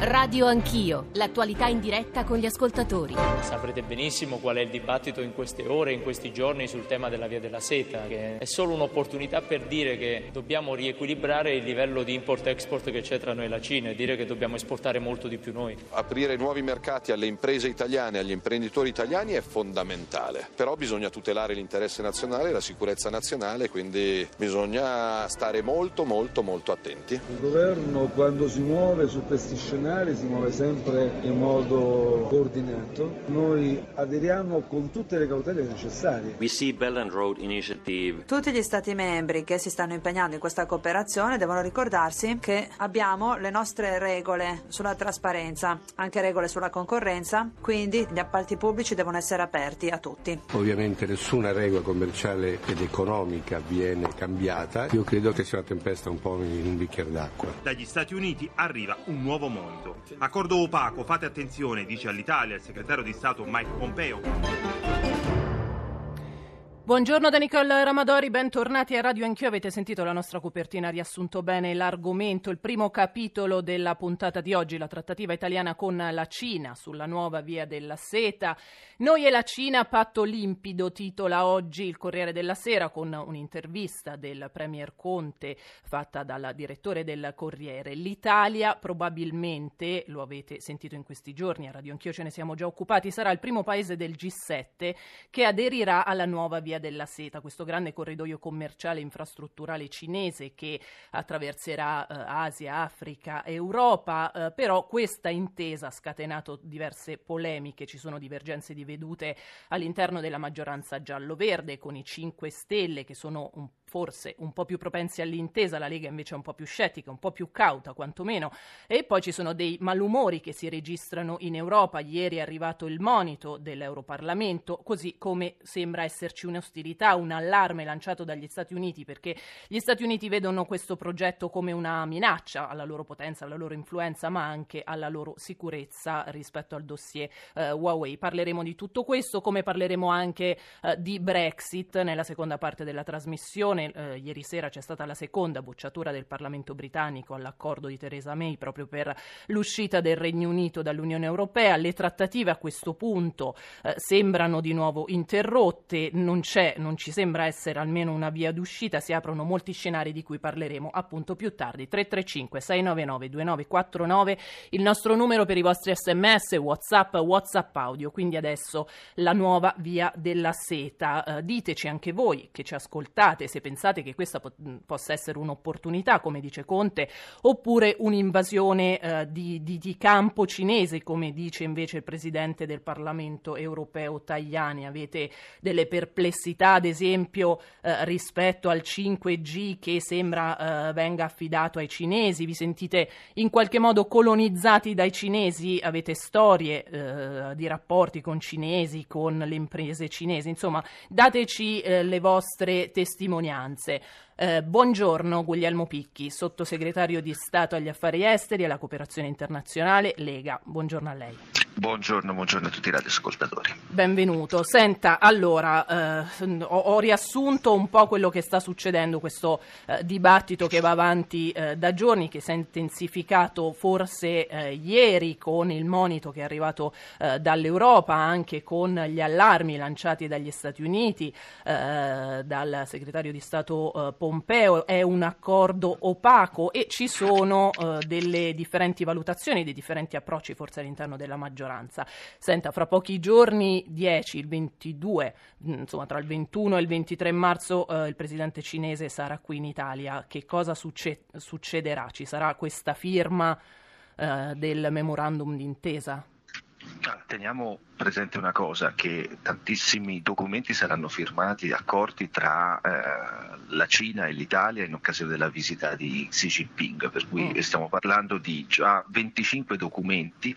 Radio Anch'io, l'attualità in diretta con gli ascoltatori. Saprete benissimo qual è il dibattito in queste ore, in questi giorni sul tema della via della seta, che è solo un'opportunità per dire che dobbiamo riequilibrare il livello di import-export che c'è tra noi e la Cina e dire che dobbiamo esportare molto di più noi. Aprire nuovi mercati alle imprese italiane, agli imprenditori italiani è fondamentale, però bisogna tutelare l'interesse nazionale e la sicurezza nazionale, quindi bisogna stare molto molto molto attenti. Il governo quando si muove su questi scenari si muove sempre in modo coordinato. Noi aderiamo con tutte le cautele necessarie. Tutti gli Stati membri che si stanno impegnando in questa cooperazione devono ricordarsi che abbiamo le nostre regole sulla trasparenza, anche regole sulla concorrenza, quindi gli appalti pubblici devono essere aperti a tutti. Ovviamente nessuna regola commerciale ed economica viene cambiata. Io credo che sia una tempesta un po' in un bicchiere d'acqua. Dagli Stati Uniti arriva un nuovo monito. Accordo opaco, fate attenzione, dice all'Italia il segretario di Stato Mike Pompeo. Buongiorno da Nicole Ramadori, bentornati a Radio Anch'io. Avete sentito la nostra copertina, riassunto bene l'argomento. Il primo capitolo della puntata di oggi, la trattativa italiana con la Cina sulla nuova via della seta. Noi e la Cina, patto limpido, titola oggi il Corriere della Sera con un'intervista del Premier Conte fatta dal direttore del Corriere. L'Italia probabilmente, lo avete sentito in questi giorni, a Radio Anch'io ce ne siamo già occupati, sarà il primo paese del G7 che aderirà alla nuova via della Seta, questo grande corridoio commerciale e infrastrutturale cinese che attraverserà eh, Asia, Africa Europa, eh, però questa intesa ha scatenato diverse polemiche, ci sono divergenze di vedute all'interno della maggioranza giallo-verde con i 5 Stelle che sono un forse un po' più propensi all'intesa, la Lega invece è un po' più scettica, un po' più cauta quantomeno, e poi ci sono dei malumori che si registrano in Europa, ieri è arrivato il monito dell'Europarlamento, così come sembra esserci un'ostilità, un allarme lanciato dagli Stati Uniti, perché gli Stati Uniti vedono questo progetto come una minaccia alla loro potenza, alla loro influenza, ma anche alla loro sicurezza rispetto al dossier eh, Huawei. Parleremo di tutto questo, come parleremo anche eh, di Brexit nella seconda parte della trasmissione eh, ieri sera c'è stata la seconda bocciatura del Parlamento britannico all'accordo di Theresa May proprio per l'uscita del Regno Unito dall'Unione Europea. Le trattative a questo punto eh, sembrano di nuovo interrotte, non, non ci sembra essere almeno una via d'uscita, si aprono molti scenari di cui parleremo appunto più tardi. 335 699 2949 il nostro numero per i vostri sms, whatsapp, whatsapp audio, quindi adesso la nuova via della seta. Eh, diteci anche voi che ci ascoltate se pensate che questa po- possa essere un'opportunità, come dice Conte, oppure un'invasione eh, di, di, di, campo cinese, come dice invece il Presidente del Parlamento europeo Tajani. Avete delle perplessità, ad esempio, eh, rispetto al 5G che sembra eh, venga affidato ai cinesi? Vi sentite in qualche modo colonizzati dai cinesi? Avete storie eh, di rapporti con cinesi, con le imprese cinesi? Insomma, dateci eh, le vostre testimonianze finanze. Eh, buongiorno Guglielmo Picchi, sottosegretario di Stato agli affari esteri e alla cooperazione internazionale Lega. Buongiorno a lei. Buongiorno, buongiorno a tutti i radioascoltatori. Benvenuto. Senta, allora, eh, ho, ho, riassunto un po' quello che sta succedendo, questo eh, dibattito che va avanti eh, da giorni, che si è intensificato forse eh, ieri con il monito che è arrivato eh, dall'Europa, anche con gli allarmi lanciati dagli Stati Uniti, eh, dal segretario di Stato Pompeo. È un accordo opaco e ci sono delle differenti valutazioni, dei differenti approcci forse all'interno della maggioranza maggioranza. Senta, fra pochi giorni, 10, il 22, mm, insomma tra il 21 e il 23 marzo, eh, il presidente cinese sarà qui in Italia. Che cosa succe- succederà? Ci sarà questa firma eh, del memorandum d'intesa? Ah, teniamo presente una cosa, che tantissimi documenti saranno firmati, accordi tra eh, la Cina e l'Italia in occasione della visita di Xi Jinping, per cui mm. stiamo parlando di già 25 documenti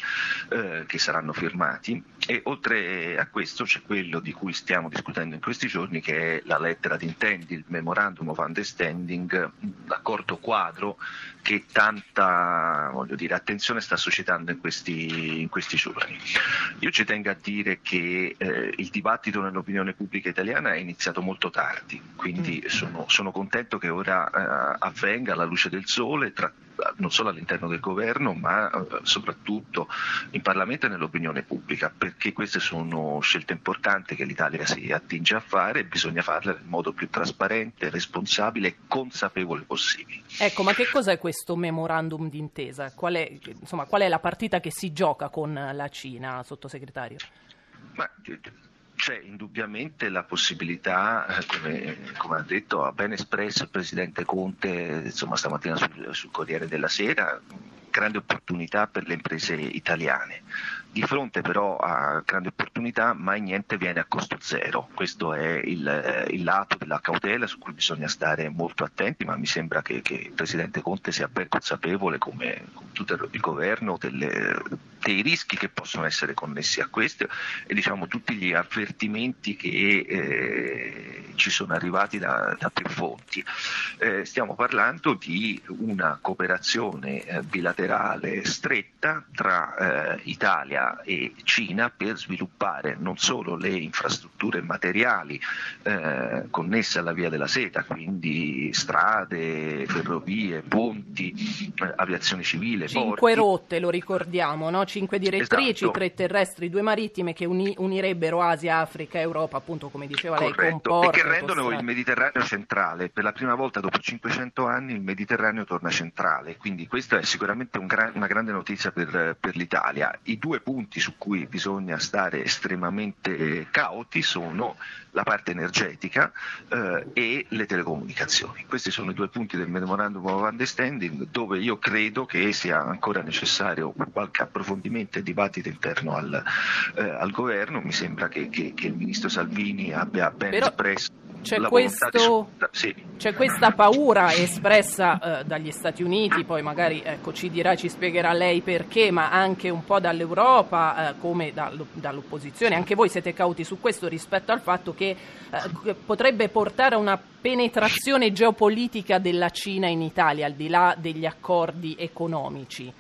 eh, che saranno firmati e oltre a questo c'è quello di cui stiamo discutendo in questi giorni che è la lettera di intendi, il Memorandum of Understanding, l'accordo quadro che tanta dire, attenzione sta suscitando in questi, in questi giorni. Io ci tengo a dire che eh, il dibattito nell'opinione pubblica italiana è iniziato molto tardi, quindi mm. sono, sono, contento che ora eh, avvenga alla luce del sole tra non solo all'interno del governo ma eh, soprattutto in Parlamento e nell'opinione pubblica perché queste sono scelte importanti che l'Italia si attinge a fare e bisogna farle nel modo più trasparente, responsabile e consapevole possibile. Ecco, ma che cos'è questo memorandum d'intesa? Qual è, insomma, qual è la partita che si gioca con la Cina, sottosegretario? Ma, c'è indubbiamente la possibilità, eh, come, come, ha detto, ha ben espresso il Presidente Conte insomma, stamattina sul, sul Corriere della Sera, grande opportunità per le imprese italiane. Di fronte però a grandi opportunità mai niente viene a costo zero, questo è il, eh, il lato della cautela su cui bisogna stare molto attenti, ma mi sembra che, che il Presidente Conte sia ben consapevole, come, come tutto il governo, delle, dei rischi che possono essere connessi a questo e diciamo, tutti gli avvertimenti che eh, ci sono arrivati da, da più fonti. Eh, stiamo parlando di una cooperazione eh, bilaterale stretta tra eh, Italia e Cina per sviluppare non solo le infrastrutture materiali eh, connesse alla via della seta, quindi strade, ferrovie, ponti, eh, aviazione civile, Cinque porti. rotte, lo ricordiamo, no? cinque direttrici, Esatto. tre terrestri, due marittime che uni- unirebbero Asia, Africa Europa, appunto come diceva lei, con Corretto, e che rendono il. Mediterraneo centrale. Per la prima volta dopo 500 anni il Mediterraneo torna centrale, quindi questa è sicuramente un gran- una grande notizia per, per l'Italia. I due punti su cui bisogna stare estremamente cauti sono la parte energetica eh, e le telecomunicazioni. Questi sono i due punti del Memorandum of Understanding dove io credo che sia ancora necessario qualche approfondimento e dibattito interno al, eh, al governo. Mi sembra che, che- che il ministro Salvini abbia ben Però espresso c'è di questo- sì. C'è questa paura espressa eh, dagli Stati Uniti, poi magari ecco, ci dirà, ci spiegherà lei perché, ma anche un po' dall'Europa, eh, come dallo- dall'opposizione. Anche voi siete cauti su questo rispetto al fatto che eh, potrebbe portare a una penetrazione geopolitica della Cina in Italia, al di là degli accordi economici.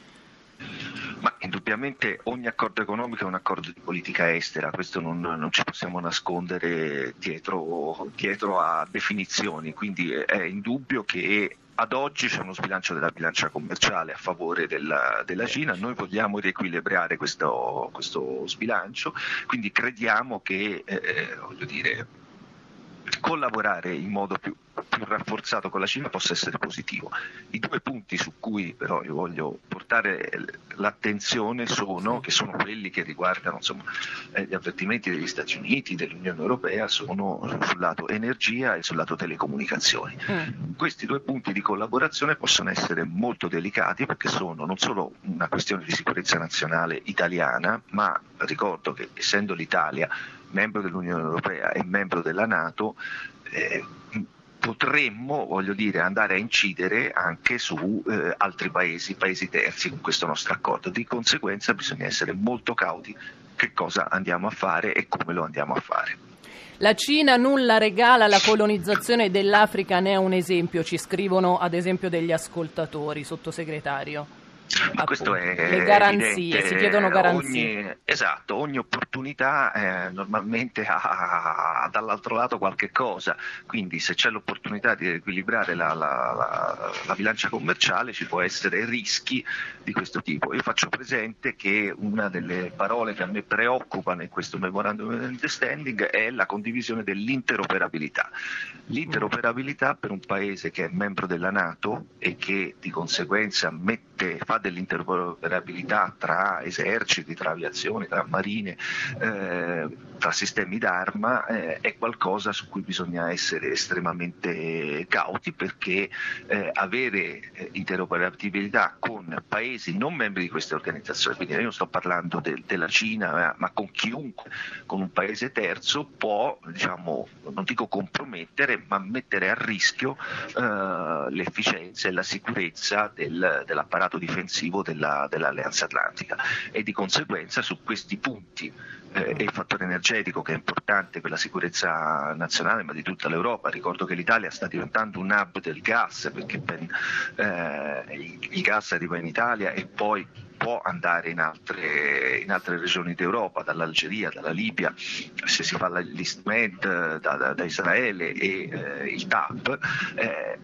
Indubbiamente ogni accordo economico è un accordo di politica estera, questo non, non ci possiamo nascondere dietro, dietro a definizioni, quindi è indubbio che ad oggi c'è uno sbilancio della bilancia commerciale a favore della, della Cina, noi vogliamo riequilibrare questo, questo sbilancio, quindi crediamo che eh, voglio dire, collaborare in modo più, più rafforzato con la Cina possa essere positivo. I due punti su cui però io voglio portare l'attenzione sono, che sono quelli che riguardano insomma, eh, gli avvertimenti degli Stati Uniti, dell'Unione Europea, sono sul lato energia e sul lato telecomunicazioni. Questi due punti di collaborazione possono essere molto delicati perché sono non solo una questione di sicurezza nazionale italiana, ma ricordo che essendo l'Italia membro dell'Unione Europea e membro della Nato, eh, potremmo voglio dire, andare a incidere anche su eh, altri paesi, paesi terzi con questo nostro accordo. Di conseguenza bisogna essere molto cauti che cosa andiamo a fare e come lo andiamo a fare. La Cina nulla regala alla colonizzazione dell'Africa, ne è un esempio, ci scrivono ad esempio degli ascoltatori, sottosegretario. Ma questo è Le garanzie, evidente. si chiedono garanzie. Ogni, esatto, ogni opportunità eh, normalmente ha, ha dall'altro lato qualche cosa, quindi se c'è l'opportunità di equilibrare la, la- la- la bilancia commerciale ci può essere rischi di questo tipo. Io faccio presente che una delle parole che a me preoccupano in questo memorandum of understanding è la condivisione dell'interoperabilità. L'interoperabilità per un paese che è membro della Nato e che di conseguenza mette, fa dell'interoperabilità tra eserciti, tra aviazione, tra marine, eh, tra sistemi d'arma, eh, è qualcosa su cui bisogna essere estremamente cauti perché eh, avere eh, interoperabilità con paesi non membri di queste organizzazioni, quindi io non sto parlando del- della Cina, ma, ma con chiunque, con un paese terzo, può, diciamo, non dico compromettere, ma mettere a rischio eh, l'efficienza e la sicurezza del- dell'apparato difensivo della- dell'Alleanza Atlantica e di conseguenza su questi punti eh, e il fattore energetico che è importante per la sicurezza nazionale ma di tutta l'Europa. Ricordo che l'Italia sta diventando un hub del gas perché ben, eh, il, gas arriva in Italia e poi può andare in altre, in altre regioni d'Europa, dall'Algeria, dalla Libia, se si fa l'East Med da, da- da Israele e eh, il TAP. eh,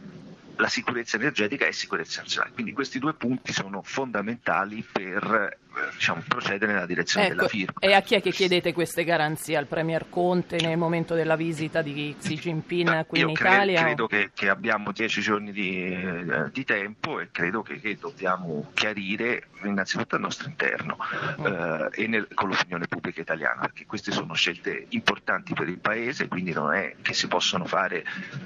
la sicurezza energetica e sicurezza nazionale. Quindi questi due punti sono fondamentali per diciamo, procedere nella direzione ecco, della firma. E a chi è che chiedete queste garanzie? Al Premier Conte nel momento della visita di Xi Jinping qui Io in cre- Italia? Credo che, che abbiamo dieci giorni di, eh, di tempo e credo che, che, dobbiamo chiarire innanzitutto al nostro interno Mm. eh, e nel, con l'opinione pubblica italiana, perché queste sono scelte importanti per il Paese, quindi non è che si possono fare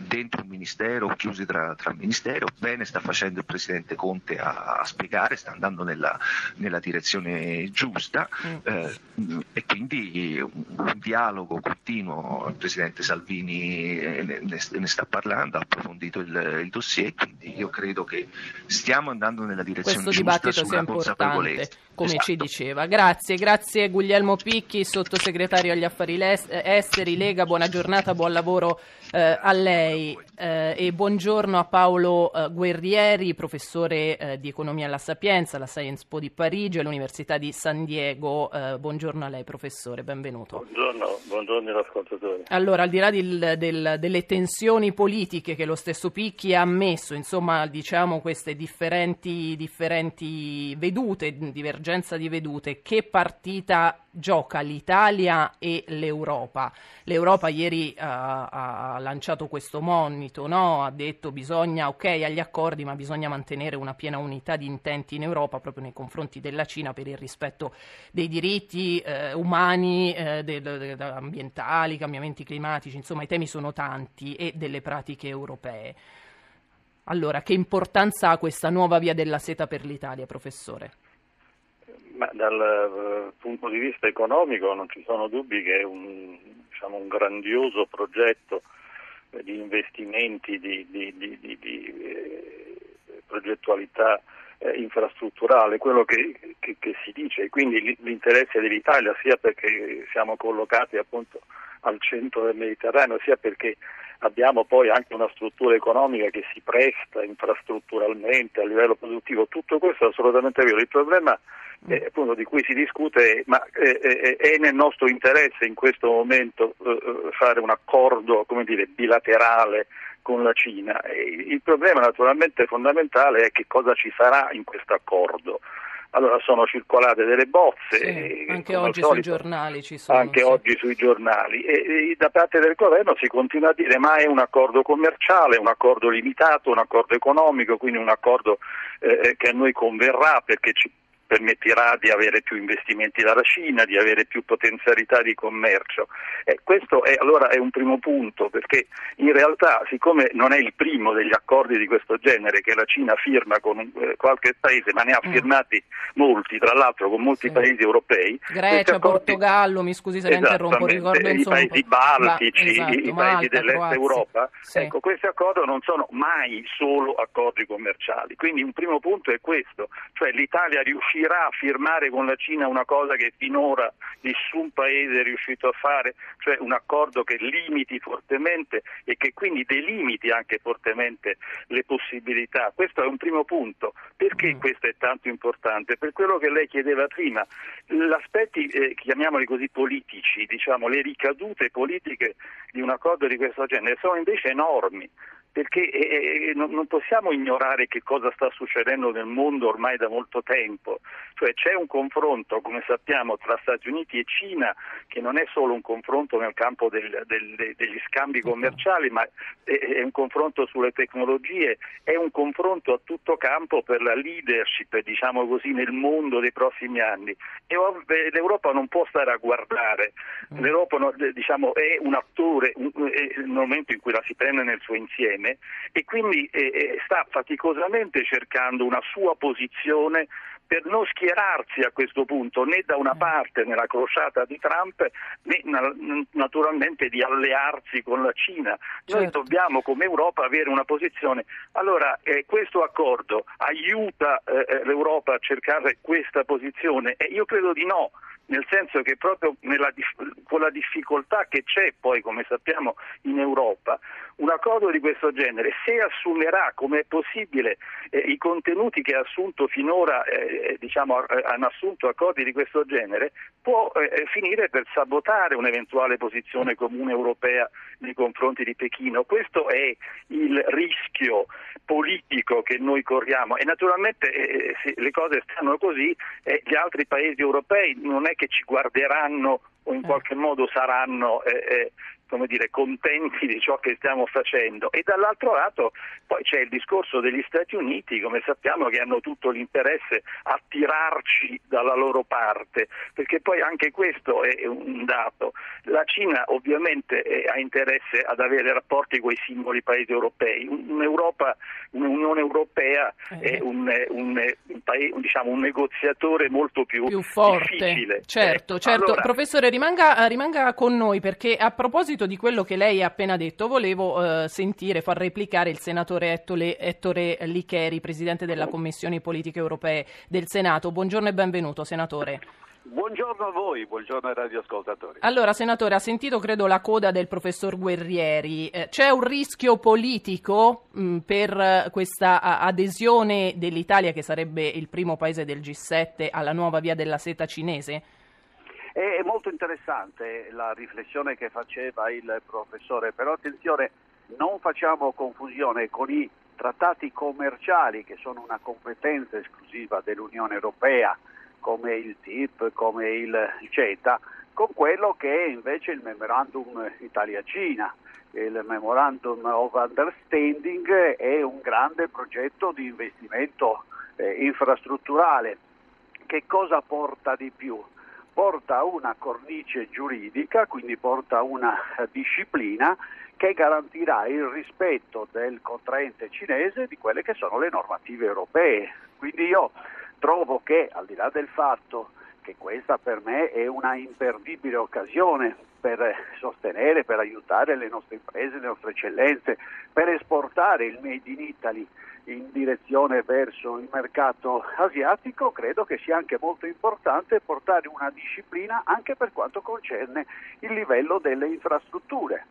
dentro un ministero o chiusi tra, tra ministero. Bene sta facendo il Presidente Conte a, a spiegare, sta andando nella, nella direzione giusta Mm. eh, e quindi un, dialogo continuo, il Presidente Salvini eh, ne, ne sta parlando, ha approfondito il, il dossier, quindi io credo che stiamo andando nella direzione Questo giusta sulla importante, consapevolezza. come Esatto. ci diceva. Grazie, grazie Guglielmo Picchi, sottosegretario agli affari esteri, Lega, buona giornata, buon lavoro eh, a lei eh, e buongiorno a Paolo eh, Guerrieri, professore eh, di economia alla Sapienza, alla Scienze Po di Parigi e all'Università di San Diego. Eh, buongiorno a lei professore, benvenuto. Buongiorno, buongiorno agli ascoltatori. Allora, al di là del- del- delle tensioni politiche che lo stesso Picchi ha ammesso, insomma, diciamo queste differenti, differenti vedute, divergenza di vedute, che partita gioca l'Italia e l'Europa? L'Europa ieri ha, ha lanciato questo monito, no? ha detto bisogna, ok, agli accordi, ma bisogna mantenere una piena unità di intenti in Europa proprio nei confronti della Cina per il rispetto dei diritti eh, umani, eh, del- del- ambientali, cambiamenti climatici, insomma i temi sono tanti e delle pratiche europee. Allora, che importanza ha questa nuova via della seta per l'Italia, professore? Ma dal eh, punto di vista economico non ci sono dubbi che è un, diciamo, un grandioso progetto eh, di investimenti, di, di- di- di- eh, progettualità eh, infrastrutturale, quello che, che- che si dice, quindi l'interesse dell'Italia sia perché siamo collocati appunto al centro del Mediterraneo, sia perché abbiamo poi anche una struttura economica che si presta infrastrutturalmente a livello produttivo, tutto questo è assolutamente vero. Il problema eh, appunto, di cui si discute è ma eh, eh, è nel nostro interesse in questo momento eh, eh, fare un accordo dire, bilaterale con la Cina. E il problema naturalmente fondamentale è che cosa ci sarà in questo accordo. Allora sono circolate delle bozze, Sì, e, anche oggi sui solito, giornali ci sono. anche sì. oggi sui giornali e, e da parte del governo si continua a dire ma è un accordo commerciale, un accordo limitato, un accordo economico, quindi un accordo eh, che a noi converrà perché ci permetterà di avere più investimenti dalla Cina, di avere più potenzialità di commercio. Eh, questo è, allora è un primo punto perché in realtà siccome non è il primo degli accordi di questo genere che la Cina firma con eh, qualche paese, ma ne ha Mm. firmati molti, tra l'altro con molti Sì. paesi europei, Grecia, accordi- Portogallo, mi scusi se la interrompo, ricordo i insomma un paesi baltici, Va- esatto, i paesi Malta, dell'est Croazia. Europa, Sì. ecco, questi accordi non sono mai solo accordi commerciali. Quindi un primo punto è questo, cioè l'Italia riuscirà a firmare con la Cina una cosa che finora nessun paese è riuscito a fare, cioè un accordo che limiti fortemente e che quindi delimiti anche fortemente le possibilità. Questo è un primo punto. Perché Mm. questo è tanto importante? Per quello che lei chiedeva prima, gli aspetti, eh, chiamiamoli così, politici, diciamo, le ricadute politiche di un accordo di questo genere sono invece enormi perché eh, eh, non non possiamo ignorare che cosa sta succedendo nel mondo ormai da molto tempo, cioè c'è un confronto, come sappiamo, tra Stati Uniti e Cina che non è solo un confronto nel campo del- del- de- degli scambi commerciali, ma è, è un confronto sulle tecnologie, è un confronto a tutto campo per la leadership, diciamo così, nel mondo dei prossimi anni. E eh, l'Europa non può stare a guardare, l'Europa no- eh, diciamo, è un attore un- eh, nel momento in cui la si prende nel suo insieme e quindi eh, eh, sta faticosamente cercando una sua posizione per non schierarsi a questo punto né da una parte nella crociata di Trump né na- naturalmente di allearsi con la Cina. Noi Certo. dobbiamo come Europa avere una posizione. Allora eh, questo accordo aiuta eh, eh, l'Europa a cercare questa posizione? Eh, io credo di no nel senso che proprio nella con la difficoltà che c'è poi, come sappiamo, in Europa, un accordo di questo genere, se assumerà come è possibile eh, i contenuti che ha assunto finora, eh, diciamo, eh, hanno assunto accordi di questo genere, può eh, finire per sabotare un'eventuale posizione comune europea nei confronti di Pechino. Questo è il rischio politico che noi corriamo e naturalmente eh, se le cose stanno così eh, gli altri paesi europei non è che ci guarderanno o in qualche modo saranno eh, eh, come dire, contenti di ciò che stiamo facendo e dall'altro lato poi c'è il discorso degli Stati Uniti, come sappiamo che hanno tutto l'interesse a tirarci dalla loro parte, perché poi anche questo è un dato. La Cina ovviamente eh, ha interesse ad avere rapporti con i singoli paesi europei, un'Europa, un'Unione Europea è eh. un, un, un, paese, diciamo, un negoziatore molto più, più forte. difficile. Certo, certo. Allora, Professore rimanga, rimanga con noi perché a proposito proposito di quello che lei ha appena detto, volevo eh, sentire, far replicare il senatore Ettore, Ettore Licheri, presidente della Commissione Politiche Europee del Senato. Buongiorno e benvenuto, senatore. Buongiorno a voi, buongiorno ai radioascoltatori. Allora, senatore, ha sentito credo la coda del professor Guerrieri. Eh, c'è un rischio politico mh, mm, per questa adesione dell'Italia, che sarebbe il primo paese del G7, alla nuova via della seta cinese? È molto interessante la riflessione che faceva il professore, però attenzione, non facciamo confusione con i trattati commerciali che sono una competenza esclusiva dell'Unione Europea, come il TIP, come il CETA, con quello che è invece il Memorandum Italia-Cina. Il Memorandum of Understanding è un grande progetto di investimento eh, infrastrutturale. Che cosa porta di più? Porta a una cornice giuridica, quindi porta a una disciplina che garantirà il rispetto del contraente cinese di quelle che sono le normative europee. Quindi io trovo che al di là del fatto che questa per me è una imperdibile occasione per sostenere, per aiutare le nostre imprese, le nostre eccellenze, per esportare il Made in Italy in direzione verso il mercato asiatico, credo che sia anche molto importante portare una disciplina anche per quanto concerne il livello delle infrastrutture.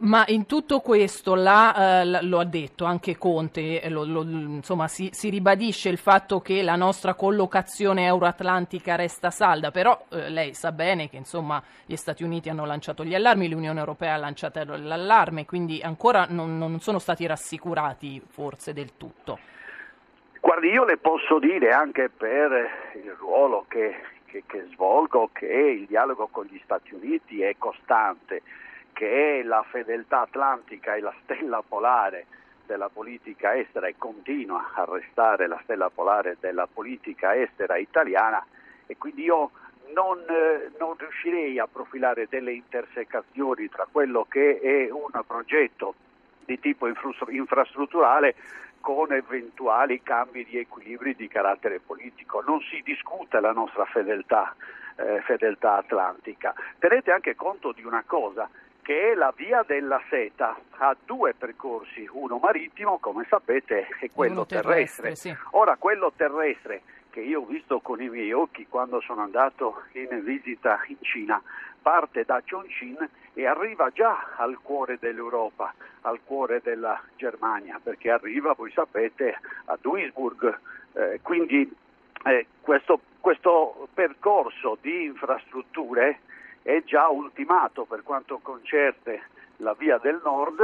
Ma in tutto questo, là, eh, lo ha detto anche Conte, eh, lo, lo, insomma, si, si, ribadisce il fatto che la nostra collocazione euroatlantica resta salda, però eh, lei sa bene che insomma, gli Stati Uniti hanno lanciato gli allarmi, l'Unione Europea ha lanciato l'allarme, quindi ancora non, non sono stati rassicurati forse del tutto. Guardi, io le posso dire anche per il ruolo che, che, che svolgo che il dialogo con gli Stati Uniti è costante che è la fedeltà atlantica e la stella polare della politica estera e continua a restare la stella polare della politica estera italiana e quindi io non, eh, non, riuscirei a profilare delle intersecazioni tra quello che è un progetto di tipo infrastrutturale con eventuali cambi di equilibri di carattere politico. Non si discute la nostra fedeltà, eh, fedeltà atlantica. Tenete anche conto di una cosa, che è la via della seta, ha due percorsi, uno marittimo, come sapete, e quello terrestre. terrestre. Sì. Ora, quello terrestre che io ho visto con i miei occhi quando sono andato in visita in Cina, parte da Chongqing e arriva già al cuore dell'Europa, al cuore della Germania, perché arriva, voi sapete, a Duisburg. Eh, quindi eh, questo, questo percorso di infrastrutture è già ultimato per quanto concerne la via del nord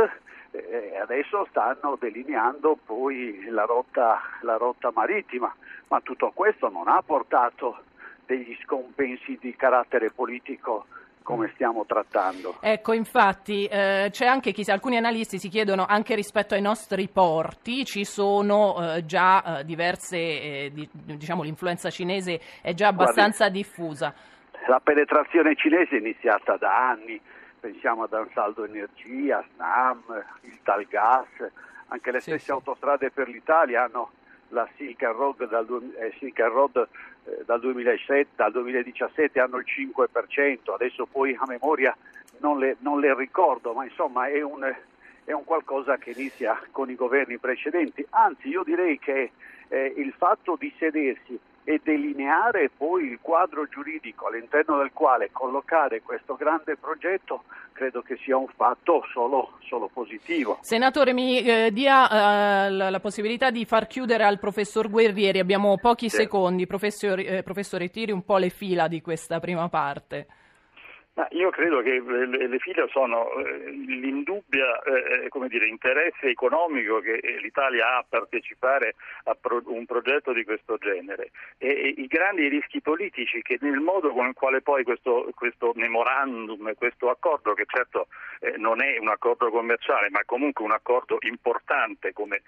e adesso stanno delineando poi la rotta, la rotta marittima, ma tutto questo non ha portato degli scompensi di carattere politico come stiamo trattando. Ecco, infatti eh, c'è anche chi, alcuni analisti si chiedono anche rispetto ai nostri porti, ci sono eh, già eh, diverse, eh, di, diciamo l'influenza cinese è già abbastanza Guardi, diffusa. La penetrazione cinese è iniziata da anni, pensiamo ad Ansaldo Energia, Snam, il Talgas, anche le stesse sì. autostrade per l'Italia hanno la Silk Road dal, eh, Silk Road, eh, dal, 2007, dal 2017 hanno il 5%, adesso poi a memoria non le, non le ricordo, ma insomma è un, è un, qualcosa che inizia con i governi precedenti, anzi io direi che eh, il fatto di sedersi e delineare poi il quadro giuridico all'interno del quale collocare questo grande progetto credo che sia un fatto solo, solo positivo. Senatore, mi eh, dia eh, la, la, possibilità di far chiudere al professor Guerrieri, abbiamo pochi sì. secondi, professore, eh, professore, tiri un po' le fila di questa prima parte. Ma io credo che le, le file sono eh, l'indubbia eh, eh dire, interesse economico che l'Italia ha a partecipare a un progetto di questo genere e, i grandi rischi politici che nel modo con il quale poi questo, questo memorandum, questo accordo, che certo non è un accordo commerciale ma comunque un accordo importante come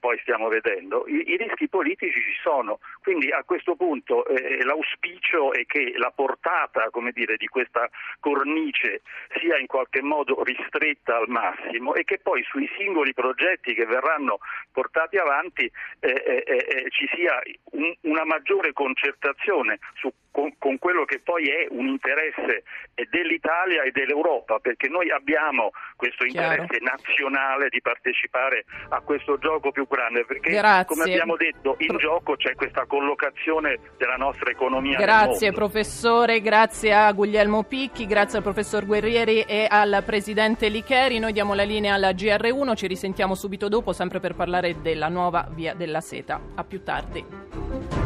poi stiamo vedendo, i, rischi politici ci sono. Quindi a questo punto l'auspicio è che la portata dire, di questa cornice sia in qualche modo ristretta al massimo e che poi sui singoli progetti che verranno portati avanti eh, eh, eh, eh ci sia un, una maggiore concertazione su, con, con, quello che poi è un interesse dell'Italia e dell'Europa, perché noi abbiamo questo interesse Chiaro. nazionale di partecipare a questo gioco più grande, perché Grazie. come abbiamo detto in Pro- gioco c'è questa collocazione della nostra economia. Grazie professore, grazie a Guglielmo Picchi Picchi, grazie al professor Guerrieri e al presidente Licheri. Noi diamo la linea alla GR1, ci risentiamo subito dopo, sempre per parlare della nuova via della seta. A più tardi.